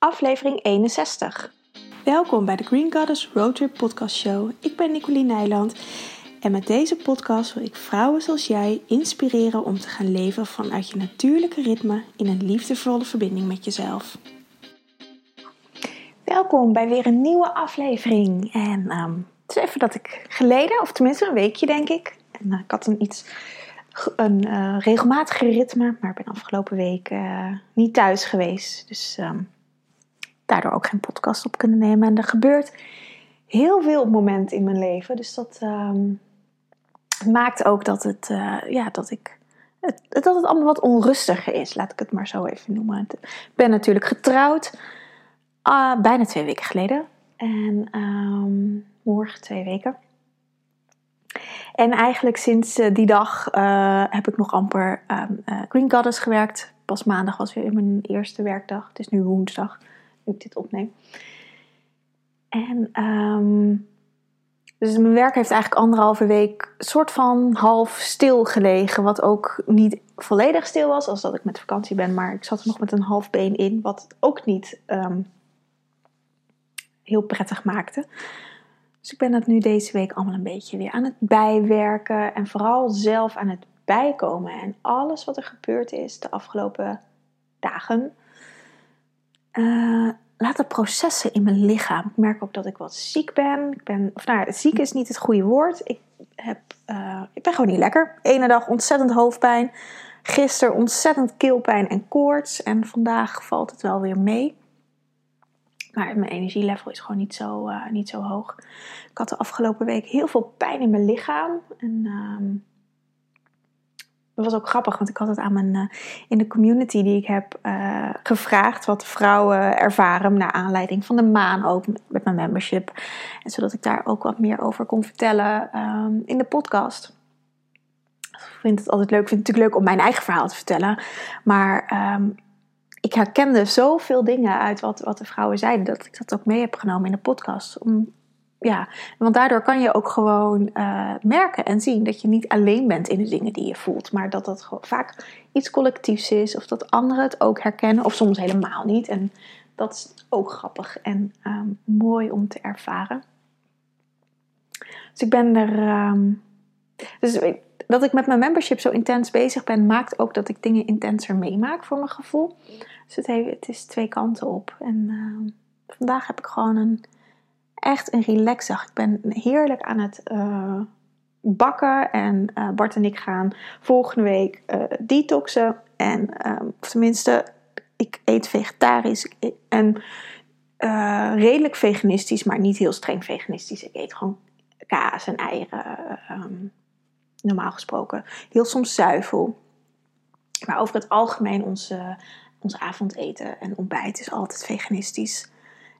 aflevering 61. Welkom bij de Green Goddess Roadtrip Podcast Show. Ik ben Nicoline Nijland en met deze podcast wil ik vrouwen zoals jij inspireren om te gaan leven vanuit je natuurlijke ritme in een liefdevolle verbinding met jezelf. Welkom bij weer een nieuwe aflevering. En um, het is even dat ik geleden, of tenminste een weekje denk ik. En, uh, ik had een iets een uh, ritme, maar ik ben afgelopen week uh, niet thuis geweest. Dus um, daardoor ook geen podcast op kunnen nemen. En er gebeurt heel veel op moment in mijn leven. Dus dat um, maakt ook dat het, uh, ja, dat ik. Het, dat het allemaal wat onrustiger is, laat ik het maar zo even noemen. Ik ben natuurlijk getrouwd, bijna twee weken geleden. En um, morgen twee weken. En eigenlijk sinds uh, die dag uh, heb ik nog amper um, uh, Green Goddess gewerkt. Pas maandag was weer mijn eerste werkdag. Het is nu woensdag, ik dit opneem. En um, dus mijn werk heeft eigenlijk anderhalve week soort van half stil gelegen. Wat ook niet volledig stil was, als dat ik met vakantie ben. Maar ik zat er nog met een half been in, wat ook niet um, heel prettig maakte. Dus ik ben dat nu deze week allemaal een beetje weer aan het bijwerken. En vooral zelf aan het bijkomen. En alles wat er gebeurd is de afgelopen dagen. Uh, laten processen in mijn lichaam. Ik merk ook dat ik wat ziek ben. Ik ben of nou, ziek is niet het goede woord. Ik, heb, uh, ik ben gewoon niet lekker. Ene dag ontzettend hoofdpijn. Gisteren ontzettend keelpijn en koorts. En vandaag valt het wel weer mee. Maar mijn energielevel is gewoon niet zo, uh, niet zo hoog. Ik had de afgelopen week heel veel pijn in mijn lichaam. En um, dat was ook grappig, want ik had het aan mijn, uh, in de community die ik heb uh, gevraagd. Wat vrouwen ervaren naar aanleiding van de maan ook met mijn membership. En zodat ik daar ook wat meer over kon vertellen um, in de podcast. Ik vind het altijd leuk. Vind het natuurlijk leuk om mijn eigen verhaal te vertellen. Maar um, ik herkende zoveel dingen uit wat, wat de vrouwen zeiden, dat ik dat ook mee heb genomen in de podcast. Om, ja, want daardoor kan je ook gewoon uh, merken en zien dat je niet alleen bent in de dingen die je voelt, maar dat dat vaak iets collectiefs is, of dat anderen het ook herkennen, of soms helemaal niet. En dat is ook grappig en um, mooi om te ervaren. Dus ik ben er. Um, dus dat ik met mijn membership zo intens bezig ben, maakt ook dat ik dingen intenser meemaak voor mijn gevoel. Dus het, heeft, het is twee kanten op. En uh, vandaag heb ik gewoon een, echt een relaxdag. Ik ben heerlijk aan het uh, bakken. En uh, Bart en ik gaan volgende week detoxen. En of tenminste, ik eet vegetarisch. En redelijk veganistisch, maar niet heel streng veganistisch. Ik eet gewoon kaas en eieren. Um, normaal gesproken. Heel soms zuivel. Maar over het algemeen onze, ons avondeten en ontbijt is altijd veganistisch.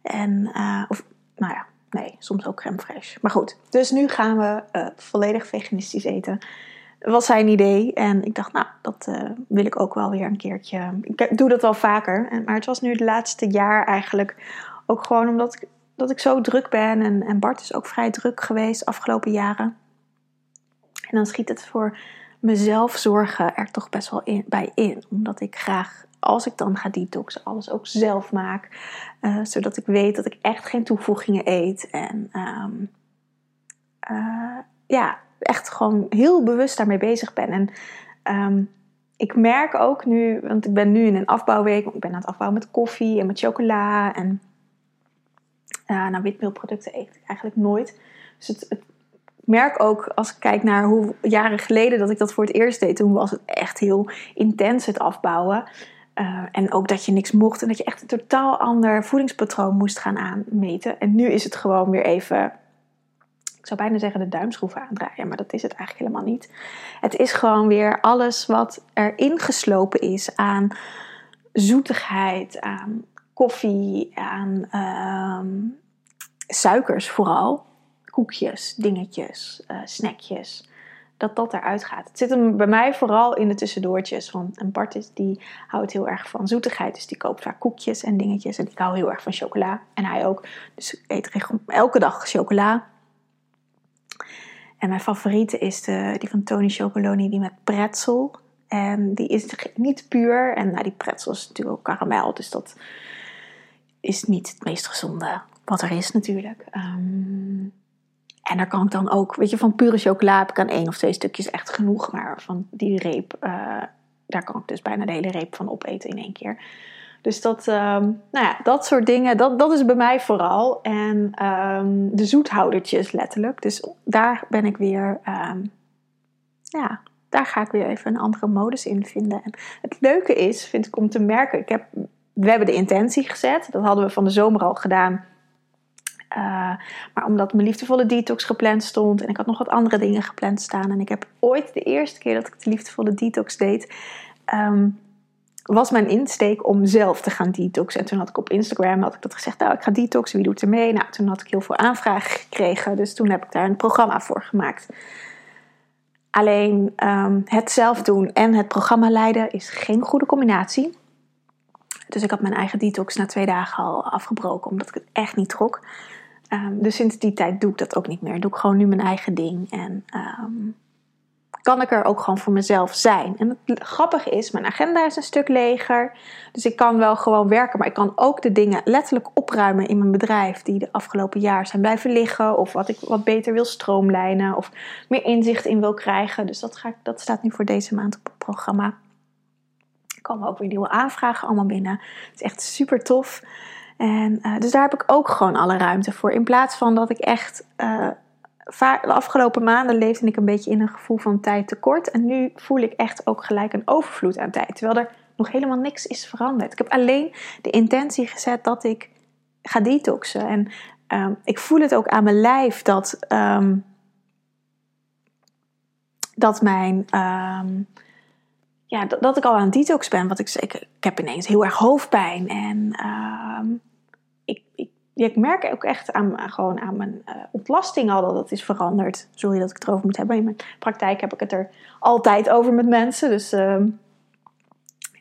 En, of, nou ja, nee, soms ook crème fraîche. Maar goed, dus nu gaan we uh, volledig veganistisch eten. Was zijn idee. En ik dacht, nou, dat uh, wil ik ook wel weer een keertje. Ik doe dat wel vaker. Maar het was nu het laatste jaar eigenlijk. Ook gewoon omdat ik, dat ik zo druk ben. En, en Bart is ook vrij druk geweest de afgelopen jaren. En dan schiet het voor mezelf zorgen er toch best wel in, bij in. Omdat ik graag, als ik dan ga detoxen, alles ook zelf maak. Uh, zodat ik weet dat ik echt geen toevoegingen eet. En um, uh, ja, echt gewoon heel bewust daarmee bezig ben. En um, ik merk ook nu, want ik ben nu in een afbouwweek. Ik ben aan het afbouwen met koffie en met chocola. En uh, nou, witmeelproducten eet ik eigenlijk nooit. Dus het merk ook als ik kijk naar hoe jaren geleden dat ik dat voor het eerst deed. Toen was het echt heel intens het afbouwen. Uh, en ook dat je niks mocht en dat je echt een totaal ander voedingspatroon moest gaan aanmeten. En nu is het gewoon weer even, ik zou bijna zeggen de duimschroeven aandraaien, maar dat is het eigenlijk helemaal niet. Het is gewoon weer alles wat erin geslopen is aan zoetigheid, aan koffie, aan uh, suikers vooral koekjes, dingetjes, uh, snackjes. Dat dat eruit gaat. Het zit hem bij mij vooral in de tussendoortjes. Want een Bart is, die houdt heel erg van zoetigheid. Dus die koopt vaak koekjes en dingetjes. En ik hou heel erg van chocola. En hij ook. Dus ik eet elke dag chocola. En mijn favoriete is de, die van Tony Chocoloni, die met pretzel. En die is niet puur. En nou, die pretzel is natuurlijk ook karamel. Dus dat is niet het meest gezonde wat er is natuurlijk. Ehm, en daar kan ik dan ook, weet je, van pure chocola heb ik aan één of twee stukjes echt genoeg. Maar van die reep, uh, daar kan ik dus bijna de hele reep van opeten in één keer. Dus dat, um, nou ja, dat soort dingen, dat, dat is bij mij vooral. En um, de zoethoudertjes letterlijk. Dus daar ben ik weer, um, ja, daar ga ik weer even een andere modus in vinden. En het leuke is, vind ik om te merken, ik heb, we hebben de intentie gezet. Dat hadden we van de zomer al gedaan. Uh, maar omdat mijn liefdevolle detox gepland stond en ik had nog wat andere dingen gepland staan. En ik heb ooit de eerste keer dat ik de liefdevolle detox deed, um, was mijn insteek om zelf te gaan detoxen. En toen had ik op Instagram had ik dat gezegd, nou ik ga detoxen, wie doet er mee? Nou, toen had ik heel veel aanvragen gekregen, dus toen heb ik daar een programma voor gemaakt. Alleen um, het zelf doen en het programma leiden is geen goede combinatie. Dus ik had mijn eigen detox na twee dagen al afgebroken, omdat ik het echt niet trok. Um, dus sinds die tijd doe ik dat ook niet meer. Doe ik gewoon nu mijn eigen ding. En um, kan ik er ook gewoon voor mezelf zijn. En het grappige is, mijn agenda is een stuk leger. Dus ik kan wel gewoon werken, maar ik kan ook de dingen letterlijk opruimen in mijn bedrijf die de afgelopen jaar zijn blijven liggen. Of wat ik wat beter wil stroomlijnen of meer inzicht in wil krijgen. Dus dat, ga ik, dat staat nu voor deze maand op het programma. Er komen ook weer nieuwe aanvragen allemaal binnen. Het is echt super tof. En, uh, dus daar heb ik ook gewoon alle ruimte voor. In plaats van dat ik echt... Uh, de afgelopen maanden leefde ik een beetje in een gevoel van tijd tekort. En nu voel ik echt ook gelijk een overvloed aan tijd. Terwijl er nog helemaal niks is veranderd. Ik heb alleen de intentie gezet dat ik ga detoxen. En um, ik voel het ook aan mijn lijf dat, um, dat mijn. Um, ja, dat, ik al aan detox ben. Wat ik, ik, ik heb ineens heel erg hoofdpijn. En ik merk ook echt aan, gewoon aan mijn uh, ontlasting al dat het is veranderd. Sorry dat ik het erover moet hebben. In mijn praktijk heb ik het er altijd over met mensen. Dus uh,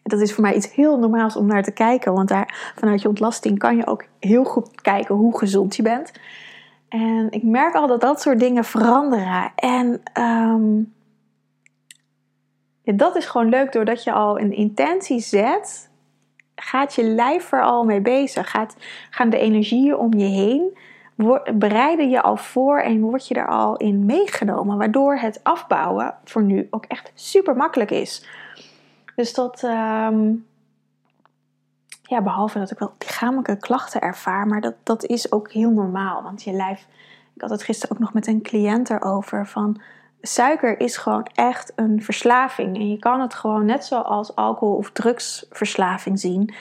dat is voor mij iets heel normaals om naar te kijken. Want daar, vanuit je ontlasting kan je ook heel goed kijken hoe gezond je bent. En ik merk al dat dat soort dingen veranderen. En ja, dat is gewoon leuk doordat je al een intentie zet gaat je lijf er al mee bezig? Gaat, gaan de energieën om je heen? bereiden je al voor en word je er al in meegenomen, waardoor het afbouwen voor nu ook echt super makkelijk is. Dus dat, um, ja, behalve dat ik wel lichamelijke klachten ervaar, maar dat, dat is ook heel normaal, want je lijf. Ik had het gisteren ook nog met een cliënt erover van suiker is gewoon echt een verslaving. En je kan het gewoon net zoals alcohol- of drugsverslaving zien.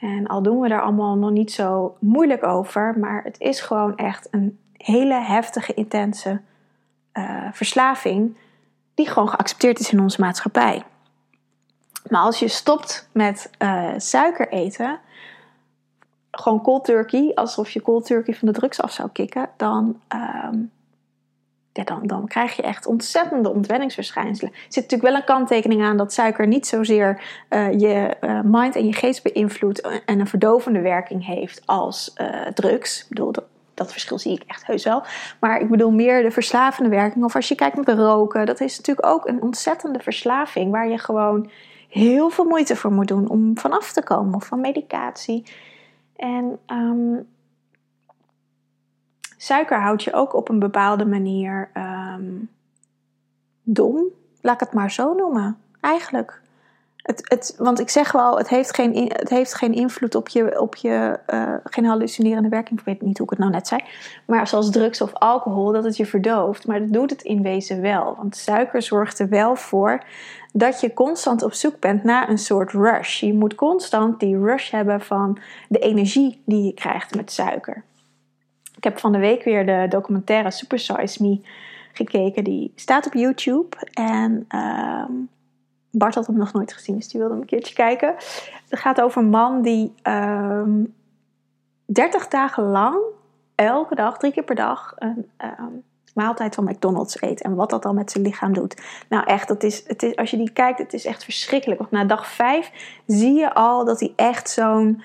En al doen we daar allemaal nog niet zo moeilijk over, maar het is gewoon echt een hele heftige, intense uh, verslaving die gewoon geaccepteerd is in onze maatschappij. Maar als je stopt met uh, suiker eten, gewoon cold turkey, alsof je cold turkey van de drugs af zou kicken, dan um, ja, dan, dan krijg je echt ontzettende ontwenningsverschijnselen. Er zit natuurlijk wel een kanttekening aan dat suiker niet zozeer uh, je uh, mind en je geest beïnvloedt en een verdovende werking heeft als uh, drugs. Ik bedoel, dat, verschil zie ik echt heus wel. Maar ik bedoel meer de verslavende werking. Of als je kijkt naar roken, dat is natuurlijk ook een ontzettende verslaving waar je gewoon heel veel moeite voor moet doen om vanaf te komen of van medicatie. En um, Suiker houdt je ook op een bepaalde manier um, dom. Laat ik het maar zo noemen. Eigenlijk. Het, het, want ik zeg wel, het heeft geen, het heeft geen invloed op je, op je uh, geen hallucinerende werking. Ik weet niet hoe ik het nou net zei. Maar zoals drugs of alcohol, dat het je verdooft. Maar dat doet het in wezen wel. Want suiker zorgt er wel voor dat je constant op zoek bent naar een soort rush. Je moet constant die rush hebben van de energie die je krijgt met suiker. Ik heb van de week weer de documentaire Super Size Me gekeken. Die staat op YouTube. En um, Bart had hem nog nooit gezien, dus die wilde hem een keertje kijken. Het gaat over een man die um, ehm, 30 dagen lang, elke dag, drie keer per dag, een um, maaltijd van McDonald's eet. En wat dat dan met zijn lichaam doet. Nou echt, dat is, het is, als je die kijkt, het is echt verschrikkelijk. Want na dag 5 zie je al dat hij echt zo'n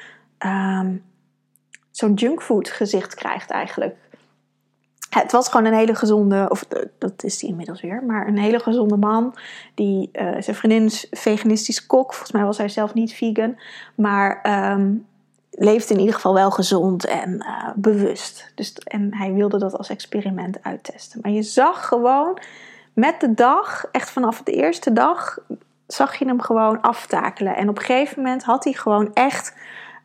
zo'n junkfood gezicht krijgt eigenlijk. Het was gewoon een hele gezonde, of eh, dat is hij inmiddels weer, maar een hele gezonde man. Die, uh, zijn vriendin is veganistisch kok. Volgens mij was hij zelf niet vegan. Maar um, leeft in ieder geval wel gezond en uh, bewust. Dus, en hij wilde dat als experiment uittesten. Maar je zag gewoon met de dag, echt vanaf de eerste dag, zag je hem gewoon aftakelen. En op een gegeven moment had hij gewoon echt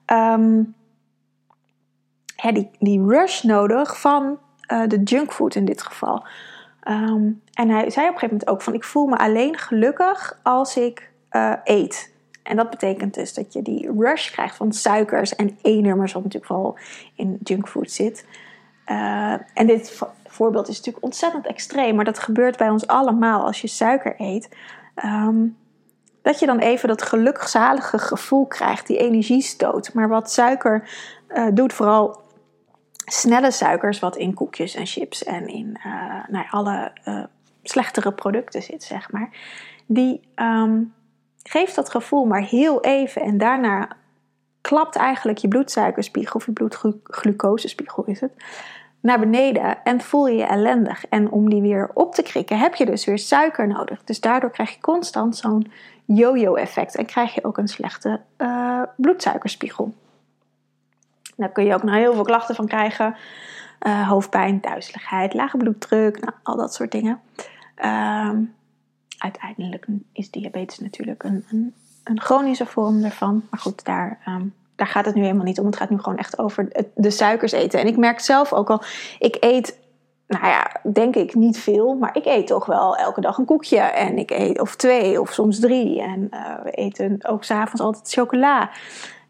um, die, die rush nodig van uh, de junkfood in dit geval. Um, en hij zei op een gegeven moment ook van ik voel me alleen gelukkig als ik uh, eet. En dat betekent dus dat je die rush krijgt van suikers en E-nummers, wat natuurlijk vooral in junkfood zit. Uh, en dit voorbeeld is natuurlijk ontzettend extreem, maar dat gebeurt bij ons allemaal als je suiker eet. Um, dat je dan even dat gelukzalige gevoel krijgt, die energiestoot. Maar wat suiker doet, vooral snelle suikers, wat in koekjes en chips en in uh, nou, alle uh, slechtere producten zit, zeg maar, die um, geeft dat gevoel maar heel even en daarna klapt eigenlijk je bloedsuikerspiegel of je bloedglucosespiegel is het naar beneden en voel je je ellendig. En om die weer op te krikken heb je dus weer suiker nodig. Dus daardoor krijg je constant zo'n yo-yo effect en krijg je ook een slechte uh, bloedsuikerspiegel. Daar kun je ook nog heel veel klachten van krijgen. Uh, hoofdpijn, duizeligheid, lage bloeddruk, nou, al dat soort dingen. Uh, uiteindelijk is diabetes natuurlijk een, een, een, chronische vorm daarvan. Maar goed, daar, um, daar gaat het nu helemaal niet om. Het gaat nu gewoon echt over de suikers eten. En ik merk zelf ook al, ik eet nou ja, denk ik niet veel, maar ik eet toch wel elke dag een koekje. En ik eet of twee of soms drie. En uh, we eten ook s'avonds altijd chocola.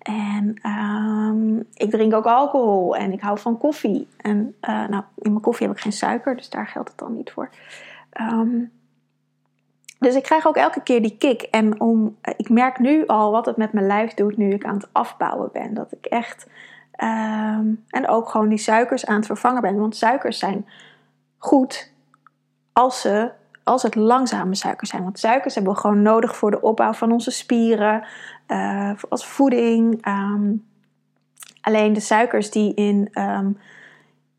En um, ik drink ook alcohol en ik hou van koffie. En uh, nou, in mijn koffie heb ik geen suiker, dus daar geldt het dan niet voor. Um, dus ik krijg ook elke keer die kick. En om, ik merk nu al wat het met mijn lijf doet nu ik aan het afbouwen ben. Dat ik echt. Um, en ook gewoon die suikers aan het vervangen ben. Want suikers zijn goed als, ze, als het langzame suikers zijn. Want suikers hebben we gewoon nodig voor de opbouw van onze spieren, uh, als voeding. Um, alleen de suikers die in, um,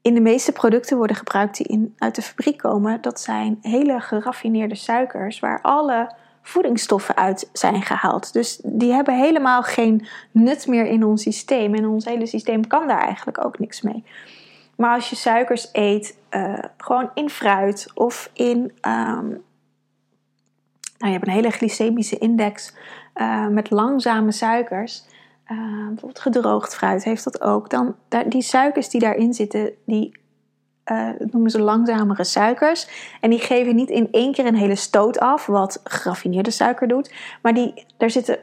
in de meeste producten worden gebruikt die in, uit de fabriek komen, dat zijn hele geraffineerde suikers waar alle voedingsstoffen uit zijn gehaald. Dus die hebben helemaal geen nut meer in ons systeem. En ons hele systeem kan daar eigenlijk ook niks mee. Maar als je suikers eet, uh, gewoon in fruit of in. Um, nou, je hebt een hele glycemische index uh, met langzame suikers. Uh, bijvoorbeeld gedroogd fruit heeft dat ook. Dan, die suikers die daarin zitten, die noemen ze langzamere suikers. En die geven niet in één keer een hele stoot af, wat geraffineerde suiker doet. Maar die, daar zitten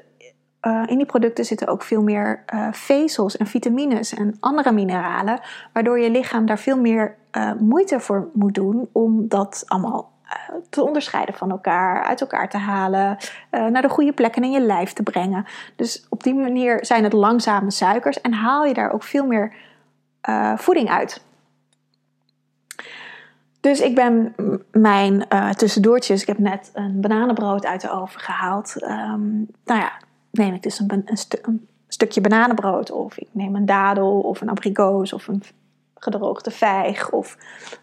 uh, in die producten zitten ook veel meer uh, vezels en vitamines en andere mineralen, waardoor je lichaam daar veel meer uh, moeite voor moet doen om dat allemaal te onderscheiden van elkaar, uit elkaar te halen, naar de goede plekken in je lijf te brengen. Dus op die manier zijn het langzame suikers en haal je daar ook veel meer voeding uit. Dus ik ben mijn tussendoortjes, ik heb net een bananenbrood uit de oven gehaald. Um, nou ja, neem ik dus een, een, stukje bananenbrood of ik neem een dadel of een abrikoos of een gedroogde vijg of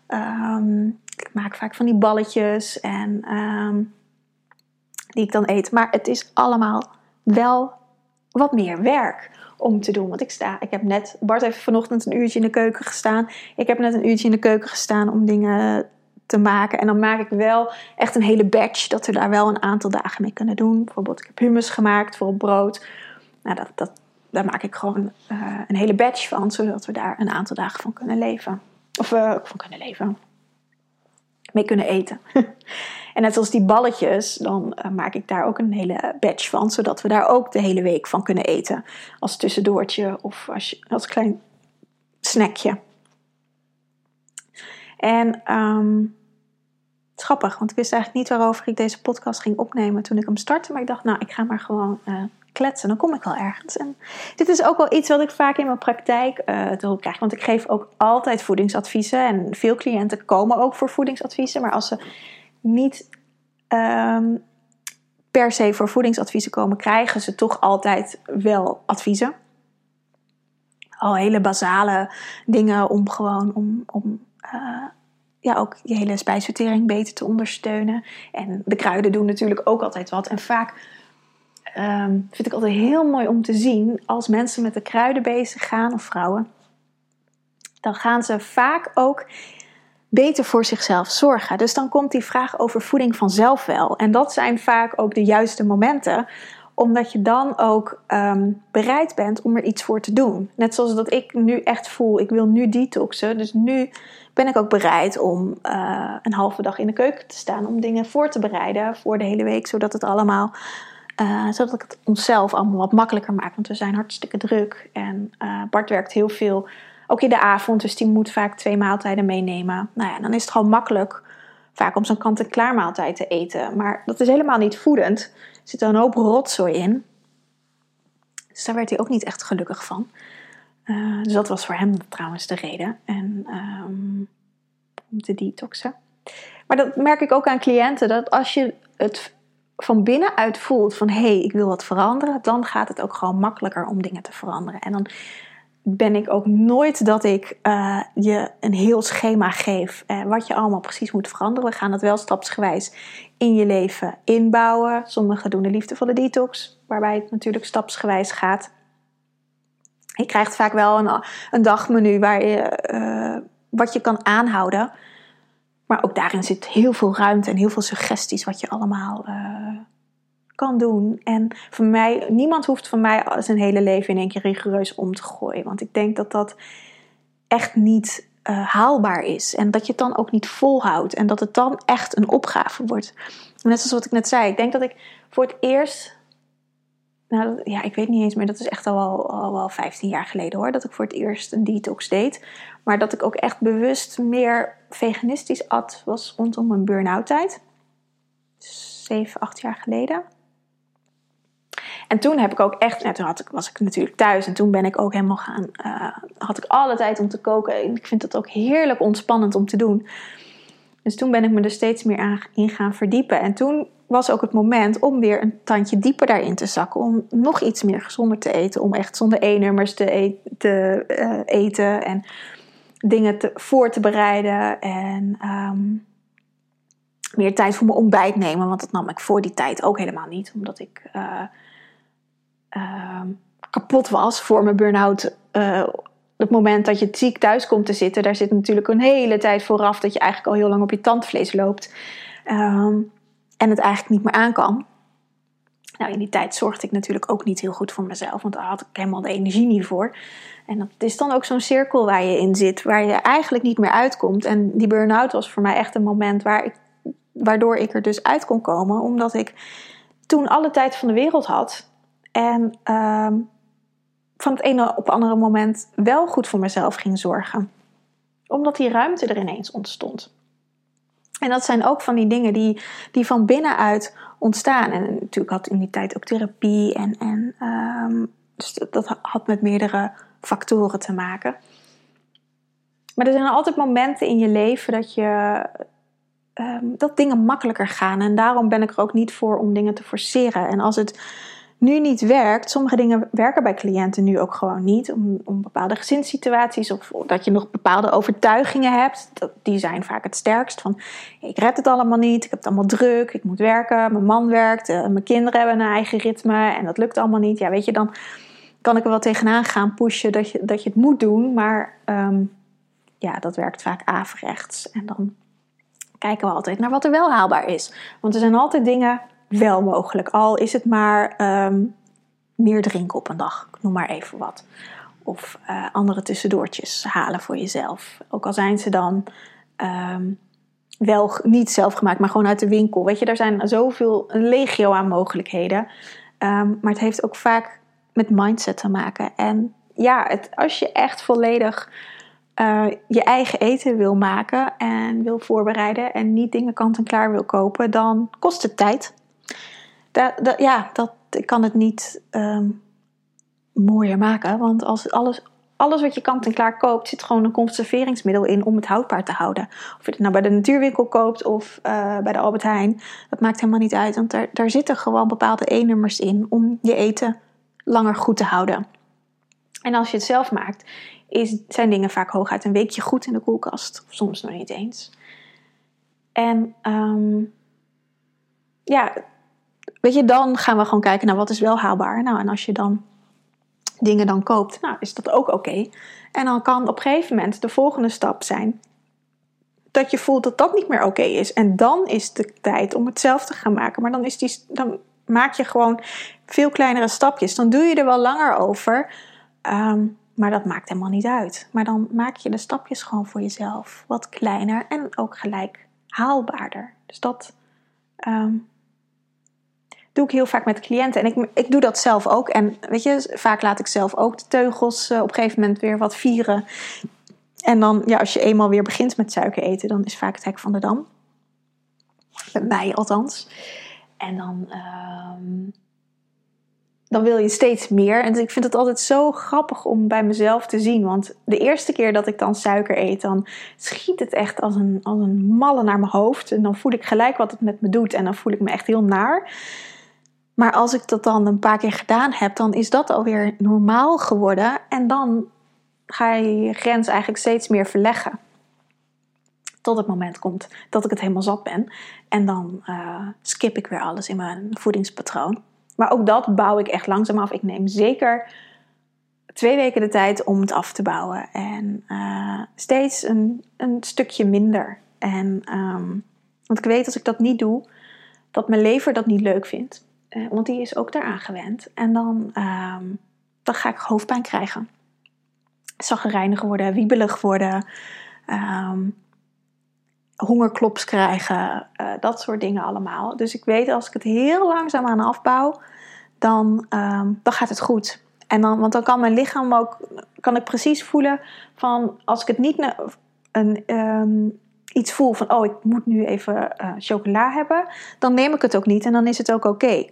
um, ik maak vaak van die balletjes en um, die ik dan eet. Maar het is allemaal wel wat meer werk om te doen. Want ik sta, ik heb net, Bart heeft vanochtend een uurtje in de keuken gestaan. Ik heb net een uurtje in de keuken gestaan om dingen te maken. En dan maak ik wel echt een hele batch, dat we daar wel een aantal dagen mee kunnen doen. Bijvoorbeeld, ik heb hummus gemaakt voor brood. Nou, dat, dat, daar maak ik gewoon uh, een hele batch van, zodat we daar een aantal dagen van kunnen leven. Of uh, van kunnen leven. Mee kunnen eten. en net zoals die balletjes, dan uh, maak ik daar ook een hele batch van, zodat we daar ook de hele week van kunnen eten. Als tussendoortje of als, als klein snackje. En um, het grappig, want ik wist eigenlijk niet waarover ik deze podcast ging opnemen toen ik hem startte. Maar ik dacht, nou, ik ga maar gewoon uh, kletsen, dan kom ik wel ergens. En dit is ook wel iets wat ik vaak in mijn praktijk uh, te horen krijg. Want ik geef ook altijd voedingsadviezen. En veel cliënten komen ook voor voedingsadviezen. Maar als ze niet um, per se voor voedingsadviezen komen, krijgen ze toch altijd wel adviezen. Al hele basale dingen om gewoon om, om uh, ja, ook je hele spijsvertering beter te ondersteunen. En de kruiden doen natuurlijk ook altijd wat. En vaak ehm, vind ik altijd heel mooi om te zien als mensen met de kruiden bezig gaan, of vrouwen. Dan gaan ze vaak ook beter voor zichzelf zorgen. Dus dan komt die vraag over voeding vanzelf wel. En dat zijn vaak ook de juiste momenten omdat je dan ook ehm, bereid bent om er iets voor te doen. Net zoals dat ik nu echt voel, ik wil nu detoxen. Dus nu ben ik ook bereid om uh, een halve dag in de keuken te staan. Om dingen voor te bereiden voor de hele week. Zodat het allemaal, uh, zodat ik het onszelf allemaal wat makkelijker maak. Want we zijn hartstikke druk. En uh, Bart werkt heel veel, ook in de avond. Dus die moet vaak twee maaltijden meenemen. Nou ja, dan is het gewoon makkelijk vaak om zo'n kant-en-klaar maaltijd te eten. Maar dat is helemaal niet voedend zit er een hoop rotzooi in. Dus daar werd hij ook niet echt gelukkig van. Uh, dus dat was voor hem trouwens de reden. En um, om te detoxen. Maar dat merk ik ook aan cliënten. Dat als je het van binnenuit voelt van hé, hey, ik wil wat veranderen. Dan gaat het ook gewoon makkelijker om dingen te veranderen. En dan ben ik ook nooit dat ik uh, je een heel schema geef. Uh, wat je allemaal precies moet veranderen. We gaan het wel stapsgewijs in je leven inbouwen. Sommigen doen de liefdevolle detox, waarbij het natuurlijk stapsgewijs gaat. Je krijgt vaak wel een, een dagmenu waar je, uh, wat je kan aanhouden. Maar ook daarin zit heel veel ruimte en heel veel suggesties wat je allemaal kan doen. En voor mij, niemand hoeft van mij zijn hele leven in één keer rigoureus om te gooien. Want ik denk dat dat echt niet uh, haalbaar is. En dat je het dan ook niet volhoudt. En dat het dan echt een opgave wordt. Net zoals wat ik net zei. Ik denk dat ik voor het eerst. Nou, ja, ik weet niet eens meer. Dat is echt al wel, al wel 15 jaar geleden hoor. Dat ik voor het eerst een detox deed. Maar dat ik ook echt bewust meer veganistisch at. Was rondom mijn burn-out tijd. 7, 8 jaar geleden. En toen heb ik ook echt, nou, toen had ik, was ik natuurlijk thuis en toen ben ik ook helemaal gaan, uh, had ik alle tijd om te koken. Ik vind het ook heerlijk ontspannend om te doen. Dus toen ben ik me er steeds meer aan, in gaan verdiepen. En toen was ook het moment om weer een tandje dieper daarin te zakken. Om nog iets meer gezonder te eten. Om echt zonder E-nummers te, e te uh, eten. En dingen voor te bereiden. En um, meer tijd voor mijn ontbijt nemen. Want dat nam ik voor die tijd ook helemaal niet. Omdat ik... Uh, uh, kapot was voor mijn burn-out. Uh, het moment dat je ziek thuis komt te zitten, daar zit natuurlijk een hele tijd vooraf dat je eigenlijk al heel lang op je tandvlees loopt. Um, en het eigenlijk niet meer aan kan. Nou, in die tijd zorgde ik natuurlijk ook niet heel goed voor mezelf, want daar had ik helemaal de energie niet voor. En dat is dan ook zo'n cirkel waar je in zit, waar je eigenlijk niet meer uitkomt. En die burn-out was voor mij echt een moment waar ik, waardoor ik er dus uit kon komen, omdat ik toen alle tijd van de wereld had. En um, van het ene op het andere moment wel goed voor mezelf ging zorgen. Omdat die ruimte er ineens ontstond. En dat zijn ook van die dingen die, die van binnenuit ontstaan. En natuurlijk had in die tijd ook therapie. En, en um, dus dat had met meerdere factoren te maken. Maar er zijn altijd momenten in je leven dat je. Um, dat dingen makkelijker gaan. En daarom ben ik er ook niet voor om dingen te forceren. En als het nu niet werkt. Sommige dingen werken bij cliënten nu ook gewoon niet. Om, om bepaalde gezinssituaties of dat je nog bepaalde overtuigingen hebt. Die zijn vaak het sterkst. Van ik red het allemaal niet, ik heb het allemaal druk, ik moet werken, mijn man werkt, uh, mijn kinderen hebben een eigen ritme en dat lukt allemaal niet. Ja, weet je, dan kan ik er wel tegenaan gaan pushen dat je, dat je het moet doen. Maar um, ja, dat werkt vaak averechts. En dan kijken we altijd naar wat er wel haalbaar is. Want er zijn altijd dingen wel mogelijk. Al is het maar um, meer drinken op een dag, ik noem maar even wat. Of uh, andere tussendoortjes halen voor jezelf. Ook al zijn ze dan um, wel niet zelf gemaakt, maar gewoon uit de winkel. Weet je, er zijn zoveel, een legio aan mogelijkheden. Um, maar het heeft ook vaak met mindset te maken. En ja, het, als je echt volledig uh, je eigen eten wil maken en wil voorbereiden en niet dingen kant-en-klaar wil kopen, dan kost het tijd dat, ja, dat, ik kan het niet um, mooier maken. Want als alles, alles wat je kant en klaar koopt, zit gewoon een conserveringsmiddel in om het houdbaar te houden. Of je het nou bij de natuurwinkel koopt of uh, bij de Albert Heijn, dat maakt helemaal niet uit. Want daar, daar zitten gewoon bepaalde E-nummers in om je eten langer goed te houden. En als je het zelf maakt, is, zijn dingen vaak hooguit een weekje goed in de koelkast. Of soms nog niet eens. En um, ja, weet je, dan gaan we gewoon kijken naar wat is wel haalbaar. Nou, en als je dan dingen dan koopt, nou, is dat ook oké. En dan kan op een gegeven moment de volgende stap zijn dat je voelt dat dat niet meer oké is. En dan is de tijd om het zelf te gaan maken. Maar dan, is die, dan maak je gewoon veel kleinere stapjes. Dan doe je er wel langer over. Ehm, maar dat maakt helemaal niet uit. Maar dan maak je de stapjes gewoon voor jezelf wat kleiner en ook gelijk haalbaarder. Dus dat ehm, doe ik heel vaak met cliënten. En ik, ik doe dat zelf ook. En weet je, vaak laat ik zelf ook de teugels uh, op een gegeven moment weer wat vieren. En dan, ja, als je eenmaal weer begint met suiker eten, dan is vaak het hek van de dam. Bij mij althans. En dan, um, dan wil je steeds meer. En ik vind het altijd zo grappig om bij mezelf te zien. Want de eerste keer dat ik dan suiker eet, dan schiet het echt als een, als een malle naar mijn hoofd. En dan voel ik gelijk wat het met me doet. En dan voel ik me echt heel naar. Maar als ik dat dan een paar keer gedaan heb, dan is dat alweer normaal geworden. En dan ga je grens eigenlijk steeds meer verleggen. Tot het moment komt dat ik het helemaal zat ben. En dan uh, skip ik weer alles in mijn voedingspatroon. Maar ook dat bouw ik echt langzaam af. Ik neem zeker twee weken de tijd om het af te bouwen. En uh, steeds een, een stukje minder. En, um, want ik weet als ik dat niet doe, dat mijn lever dat niet leuk vindt. Uh, want die is ook daaraan gewend. En dan, um, dan ga ik hoofdpijn krijgen zaggerijnig worden, wiebelig worden, um, hongerklops krijgen, uh, dat soort dingen allemaal. Dus ik weet als ik het heel langzaam aan afbouw, dan, um, dan gaat het goed. En dan, want dan kan mijn lichaam ook, kan ik precies voelen van als ik het niet een, iets voel van oh ik moet nu even uh, chocola hebben, dan neem ik het ook niet en dan is het ook oké.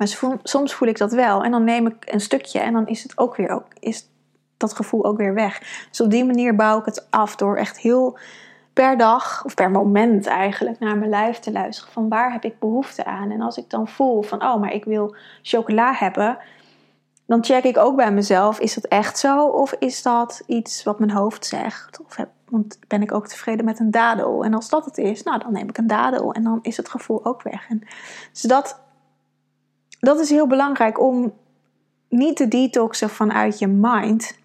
Maar soms voel ik dat wel en dan neem ik een stukje en dan is het ook weer ook, is dat gevoel ook weer weg. Dus op die manier bouw ik het af door echt heel per dag of per moment eigenlijk naar mijn lijf te luisteren. Van waar heb ik behoefte aan? En als ik dan voel van oh, maar ik wil chocola hebben. Dan check ik ook bij mezelf, is dat echt zo? Of is dat iets wat mijn hoofd zegt? Of heb, want ben ik ook tevreden met een dadel? En als dat het is, nou dan neem ik een dadel. En dan is het gevoel ook weg. En dus dat, dat is heel belangrijk om niet te detoxen vanuit je mind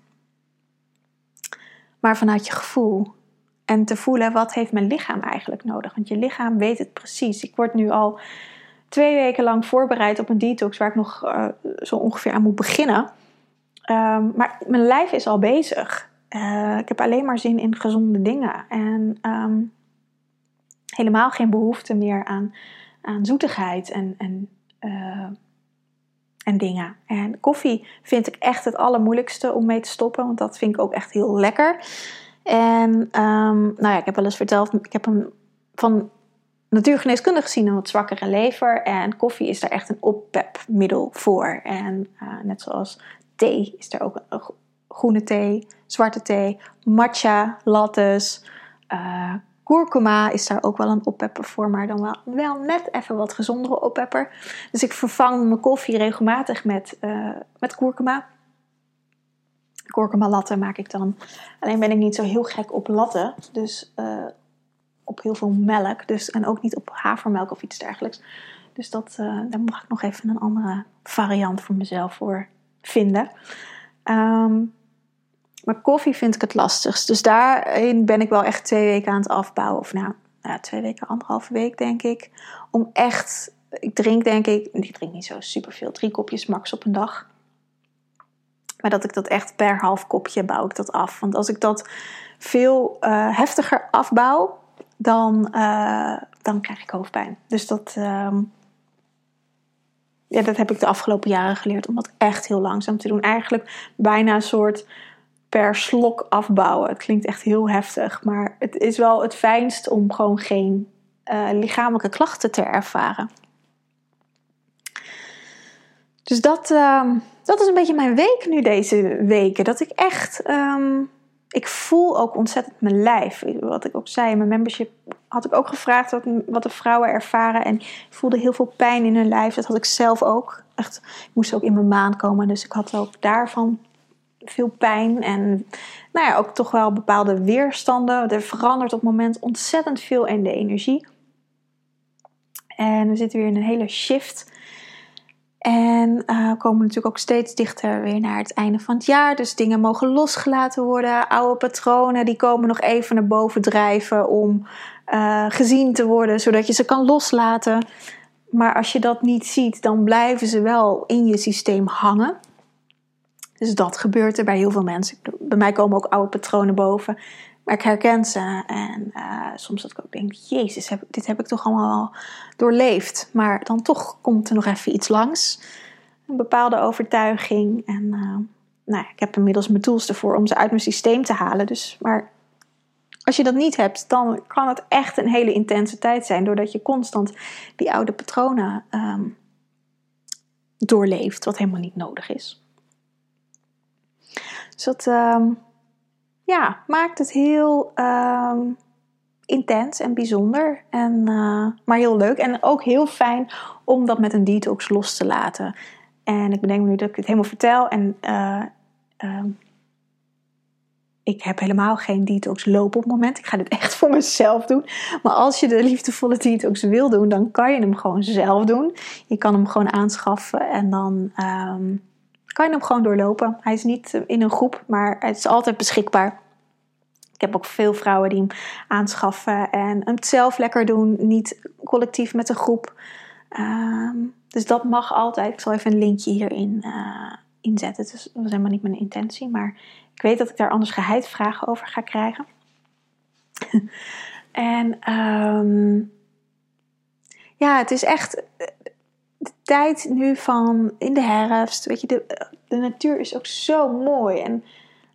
maar vanuit je gevoel. En te voelen wat heeft mijn lichaam eigenlijk nodig. Want je lichaam weet het precies. Ik word nu al twee weken lang voorbereid op een detox waar ik nog uh, zo ongeveer aan moet beginnen. Um, maar mijn lijf is al bezig. Uh, ik heb alleen maar zin in gezonde dingen. En um, helemaal geen behoefte meer aan, aan zoetigheid en, en uh, en dingen. En koffie vind ik echt het allermoeilijkste om mee te stoppen, want dat vind ik ook echt heel lekker. En um, nou ja, ik heb wel eens verteld, ik heb een van natuurgeneeskundig gezien een wat zwakkere lever. En koffie is daar echt een oppepmiddel voor. En uh, net zoals thee is er ook groene thee, zwarte thee, matcha, lattes, uh, Kurkuma is daar ook wel een oppepper voor, maar dan wel, net even wat gezondere oppepper. Dus ik vervang mijn koffie regelmatig met, uh, met kurkuma. Kurkuma latte maak ik dan. Alleen ben ik niet zo heel gek op latte, dus uh, op heel veel melk. Dus, en ook niet op havermelk of iets dergelijks. Dus dat, uh, daar mag ik nog even een andere variant voor mezelf voor vinden. Um, maar koffie vind ik het lastigst. Dus daarin ben ik wel echt twee weken aan het afbouwen. Of nou, nou twee weken, anderhalve week denk ik. Om echt, ik drink denk ik, ik drink niet zo superveel, drie kopjes max op een dag. Maar dat ik dat echt per half kopje bouw ik dat af. Want als ik dat veel uh, heftiger afbouw, dan, uh, dan krijg ik hoofdpijn. Dus dat, uh, ja, dat heb ik de afgelopen jaren geleerd om dat echt heel langzaam te doen. Eigenlijk bijna een soort per slok afbouwen. Het klinkt echt heel heftig, maar het is wel het fijnst om gewoon geen uh, lichamelijke klachten te ervaren. Dus dat, uh, dat is een beetje mijn week nu deze weken. Dat ik echt, um, ik voel ook ontzettend mijn lijf. Wat ik ook zei, in mijn membership had ik ook gevraagd wat, wat de vrouwen ervaren. En ik voelde heel veel pijn in hun lijf. Dat had ik zelf ook. Echt, ik moest ook in mijn maan komen. Dus ik had ook daarvan veel pijn en nou ja, ook toch wel bepaalde weerstanden. Er verandert op het moment ontzettend veel in de energie. En we zitten weer in een hele shift. En uh, komen natuurlijk ook steeds dichter weer naar het einde van het jaar. Dus dingen mogen losgelaten worden. Oude patronen die komen nog even naar boven drijven om uh, gezien te worden, zodat je ze kan loslaten. Maar als je dat niet ziet, dan blijven ze wel in je systeem hangen. Dus dat gebeurt er bij heel veel mensen. Bij mij komen ook oude patronen boven. Maar ik herken ze. En uh, soms dat ik ook denk, jezus, dit heb ik toch allemaal doorleefd. Maar dan toch komt er nog even iets langs. Een bepaalde overtuiging. En uh, nou ik heb inmiddels mijn tools ervoor om ze uit mijn systeem te halen. Dus, maar als je dat niet hebt, dan kan het echt een hele intense tijd zijn. Doordat je constant die oude patronen um, doorleeft. Wat helemaal niet nodig is. Dus dat um, ja, maakt het heel um, intens en bijzonder. En, uh, maar heel leuk. En ook heel fijn om dat met een detox los te laten. En ik bedenk me nu dat ik het helemaal vertel. En uh, um, ik heb helemaal geen detox lopen op het moment. Ik ga dit echt voor mezelf doen. Maar als je de liefdevolle detox wil doen, dan kan je hem gewoon zelf doen. Je kan hem gewoon aanschaffen en dan kan je hem gewoon doorlopen. Hij is niet in een groep, maar het is altijd beschikbaar. Ik heb ook veel vrouwen die hem aanschaffen en hem zelf lekker doen, niet collectief met een groep. Um, dus dat mag altijd. Ik zal even een linkje hierin uh, inzetten. Het is, dat is helemaal niet mijn intentie, maar ik weet dat ik daar anders geheid vragen over ga krijgen. en um, ja, het is echt tijd nu van in de herfst. Weet je, de, de natuur is ook zo mooi. En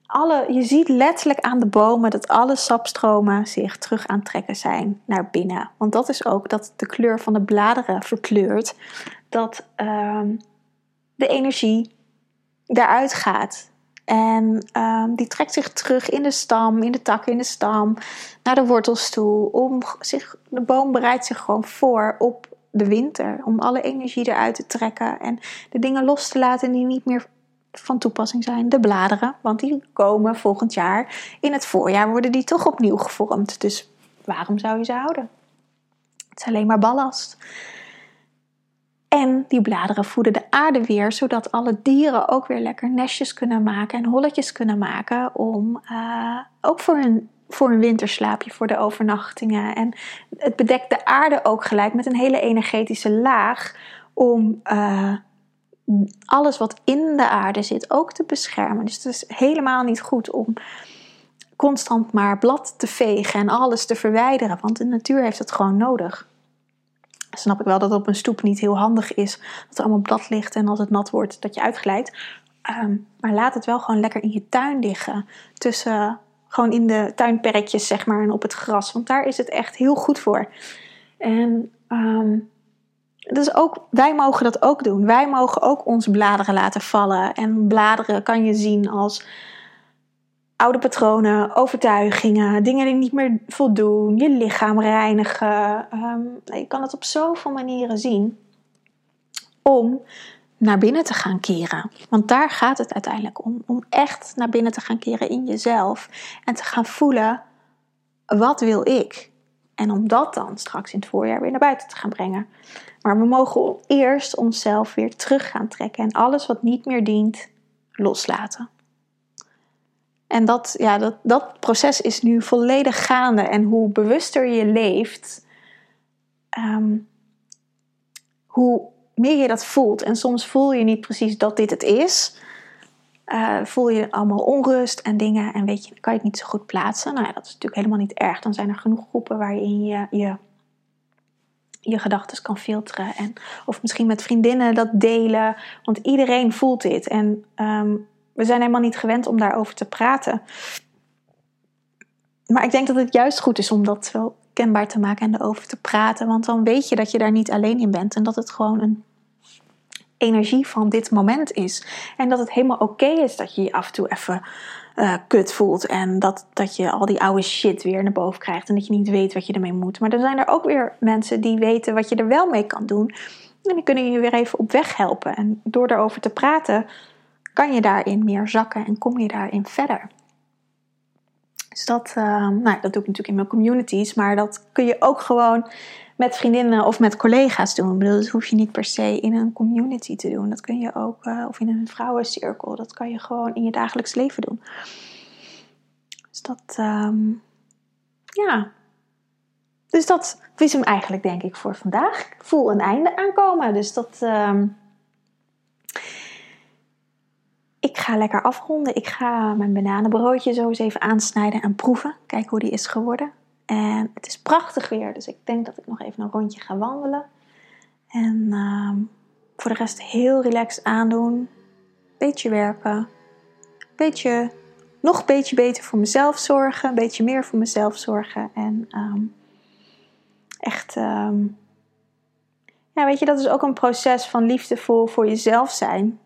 alle, je ziet letterlijk aan de bomen dat alle sapstromen zich terug aantrekken zijn naar binnen. Want dat is ook dat de kleur van de bladeren verkleurt. Dat um, de energie daaruit gaat. En um, die trekt zich terug in de stam, in de takken in de stam, naar de wortels toe. Om zich, de boom bereidt zich gewoon voor op de winter. Om alle energie eruit te trekken en de dingen los te laten die niet meer van toepassing zijn. De bladeren, want die komen volgend jaar. In het voorjaar worden die toch opnieuw gevormd. Dus waarom zou je ze houden? Het is alleen maar ballast. En die bladeren voeden de aarde weer, zodat alle dieren ook weer lekker nestjes kunnen maken en holletjes kunnen maken om uh, ook voor hun, voor hun winterslaapje, voor de overnachtingen. En het bedekt de aarde ook gelijk met een hele energetische laag om uh, alles wat in de aarde zit ook te beschermen. Dus het is helemaal niet goed om constant maar blad te vegen en alles te verwijderen, want de natuur heeft het gewoon nodig snap ik wel dat het op een stoep niet heel handig is. Dat er allemaal blad ligt en als het nat wordt, dat je uitglijdt. Um, maar laat het wel gewoon lekker in je tuin liggen. Tussen, gewoon in de tuinperkjes, zeg maar, en op het gras. Want daar is het echt heel goed voor. En um, dus ook, wij mogen dat ook doen. Wij mogen ook onze bladeren laten vallen. En bladeren kan je zien als oude patronen, overtuigingen, dingen die niet meer voldoen, je lichaam reinigen. Um, je kan het op zoveel manieren zien om naar binnen te gaan keren. Want daar gaat het uiteindelijk om. Om echt naar binnen te gaan keren in jezelf en te gaan voelen: wat wil ik? En om dat dan straks in het voorjaar weer naar buiten te gaan brengen. Maar we mogen eerst onszelf weer terug gaan trekken en alles wat niet meer dient loslaten. En dat, ja, dat, dat proces is nu volledig gaande. En hoe bewuster je leeft, um, hoe meer je dat voelt. En soms voel je niet precies dat dit het is. Uh, voel je allemaal onrust en dingen en weet je, kan je het niet zo goed plaatsen. Nou ja, dat is natuurlijk helemaal niet erg. Dan zijn er genoeg groepen waarin je je, je gedachten kan filteren. En, of misschien met vriendinnen dat delen. Want iedereen voelt dit. En um, we zijn helemaal niet gewend om daarover te praten. Maar ik denk dat het juist goed is om dat wel te maken en erover te praten. Want dan weet je dat je daar niet alleen in bent. En dat het gewoon een energie van dit moment is. En dat het helemaal oké is dat je je af en toe even uh, kut voelt. En dat, dat je al die oude shit weer naar boven krijgt. En dat je niet weet wat je ermee moet. Maar dan zijn er ook weer mensen die weten wat je er wel mee kan doen. En die kunnen je weer even op weg helpen. En door erover te praten kan je daarin meer zakken en kom je daarin verder. Dus dat, uh, nou, dat doe ik natuurlijk in mijn communities, maar dat kun je ook gewoon met vriendinnen of met collega's doen. Ik bedoel, dat hoef je niet per se in een community te doen. Dat kun je ook, uh, of in een vrouwencirkel. Dat kan je gewoon in je dagelijks leven doen. Dus dat, um, ja. Dus dat is hem eigenlijk, denk ik, voor vandaag. Ik voel een einde aankomen. Dus dat. Um, ik ga lekker afronden. Ik ga mijn bananenbroodje zo eens even aansnijden en proeven. Kijken hoe die is geworden. En het is prachtig weer, dus ik denk dat ik nog even een rondje ga wandelen. En uh, voor de rest heel relaxed aandoen. Beetje werken. Beetje, nog een beetje beter voor mezelf zorgen. Een beetje meer voor mezelf zorgen. En um, echt, um, ja, weet je, dat is ook een proces van liefdevol voor jezelf zijn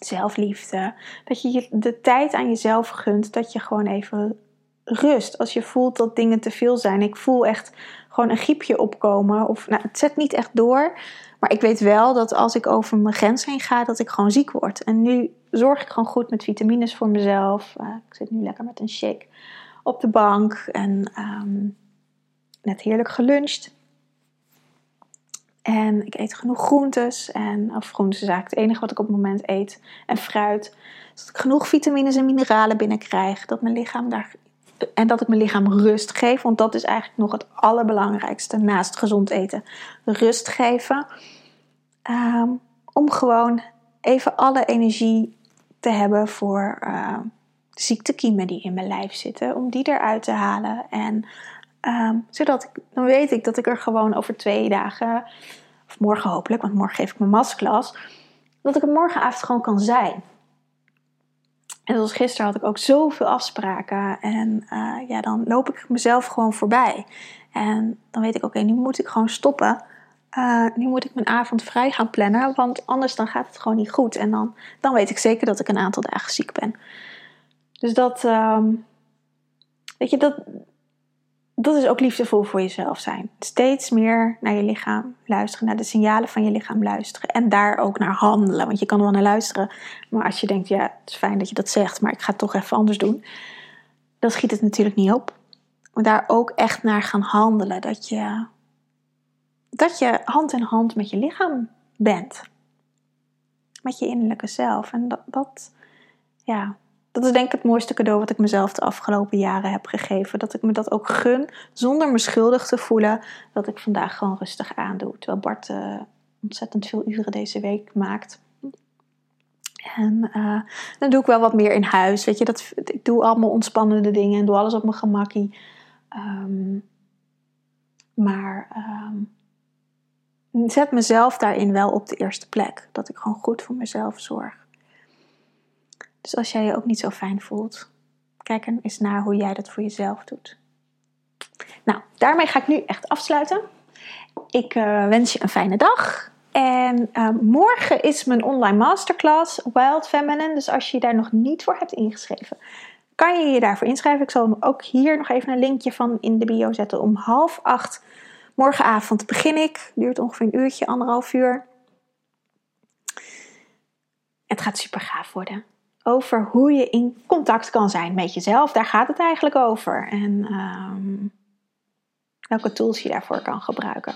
zelfliefde. Dat je de tijd aan jezelf gunt. Dat je gewoon even rust. Als je voelt dat dingen te veel zijn. Ik voel echt gewoon een griepje opkomen. Of nou, het zet niet echt door. Maar ik weet wel dat als ik over mijn grens heen ga, dat ik gewoon ziek word. En nu zorg ik gewoon goed met vitamines voor mezelf. Uh, ik zit nu lekker met een shake op de bank. En um, net heerlijk geluncht. En ik eet genoeg groentes. En, of groentes is eigenlijk het enige wat ik op het moment eet. En fruit. Zodat ik genoeg vitamines en mineralen binnenkrijg. Dat mijn lichaam daar en dat ik mijn lichaam rust geef. Want dat is eigenlijk nog het allerbelangrijkste naast gezond eten. Rust geven. Ehm, om gewoon even alle energie te hebben voor uh, ziektekiemen die in mijn lijf zitten. Om die eruit te halen. En um, zodat ik, dan weet ik dat ik er gewoon over twee dagen, of morgen hopelijk, want morgen geef ik mijn masklas, dat ik er morgenavond gewoon kan zijn. En zoals gisteren had ik ook zoveel afspraken. En uh, ja, dan loop ik mezelf gewoon voorbij. En dan weet ik, oké, nu moet ik gewoon stoppen. Uh, nu moet ik mijn avond vrij gaan plannen. Want anders dan gaat het gewoon niet goed. En dan, dan weet ik zeker dat ik een aantal dagen ziek ben. Dus dat, um, weet je, dat, dat is ook liefdevol voor jezelf zijn. Steeds meer naar je lichaam luisteren, naar de signalen van je lichaam luisteren en daar ook naar handelen. Want je kan er wel naar luisteren, maar als je denkt, ja, het is fijn dat je dat zegt, maar ik ga het toch even anders doen, dan schiet het natuurlijk niet op. Maar daar ook echt naar gaan handelen, dat je, dat je hand in hand met je lichaam bent. Met je innerlijke zelf. En dat, dat ja, dat is denk ik het mooiste cadeau wat ik mezelf de afgelopen jaren heb gegeven. Dat ik me dat ook gun, zonder me schuldig te voelen, dat ik vandaag gewoon rustig aandoe. Terwijl Bart uh, ontzettend veel uren deze week maakt. En uh, dan doe ik wel wat meer in huis. Weet je, dat, ik doe allemaal ontspannende dingen en doe alles op mijn gemakkie. Um, maar um, zet mezelf daarin wel op de eerste plek. Dat ik gewoon goed voor mezelf zorg. Dus als jij je ook niet zo fijn voelt, kijk eens naar hoe jij dat voor jezelf doet. Nou, daarmee ga ik nu echt afsluiten. Ik uh, wens je een fijne dag. En uh, morgen is mijn online masterclass Wild Feminine. Dus als je je daar nog niet voor hebt ingeschreven, kan je je daarvoor inschrijven. Ik zal ook hier nog even een linkje van in de bio zetten. Om half acht morgenavond begin ik. Duurt ongeveer een uurtje, anderhalf uur. Het gaat super gaaf worden over hoe je in contact kan zijn met jezelf. Daar gaat het eigenlijk over. En um, welke tools je daarvoor kan gebruiken.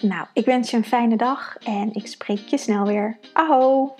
Nou, ik wens je een fijne dag en ik spreek je snel weer. Aho!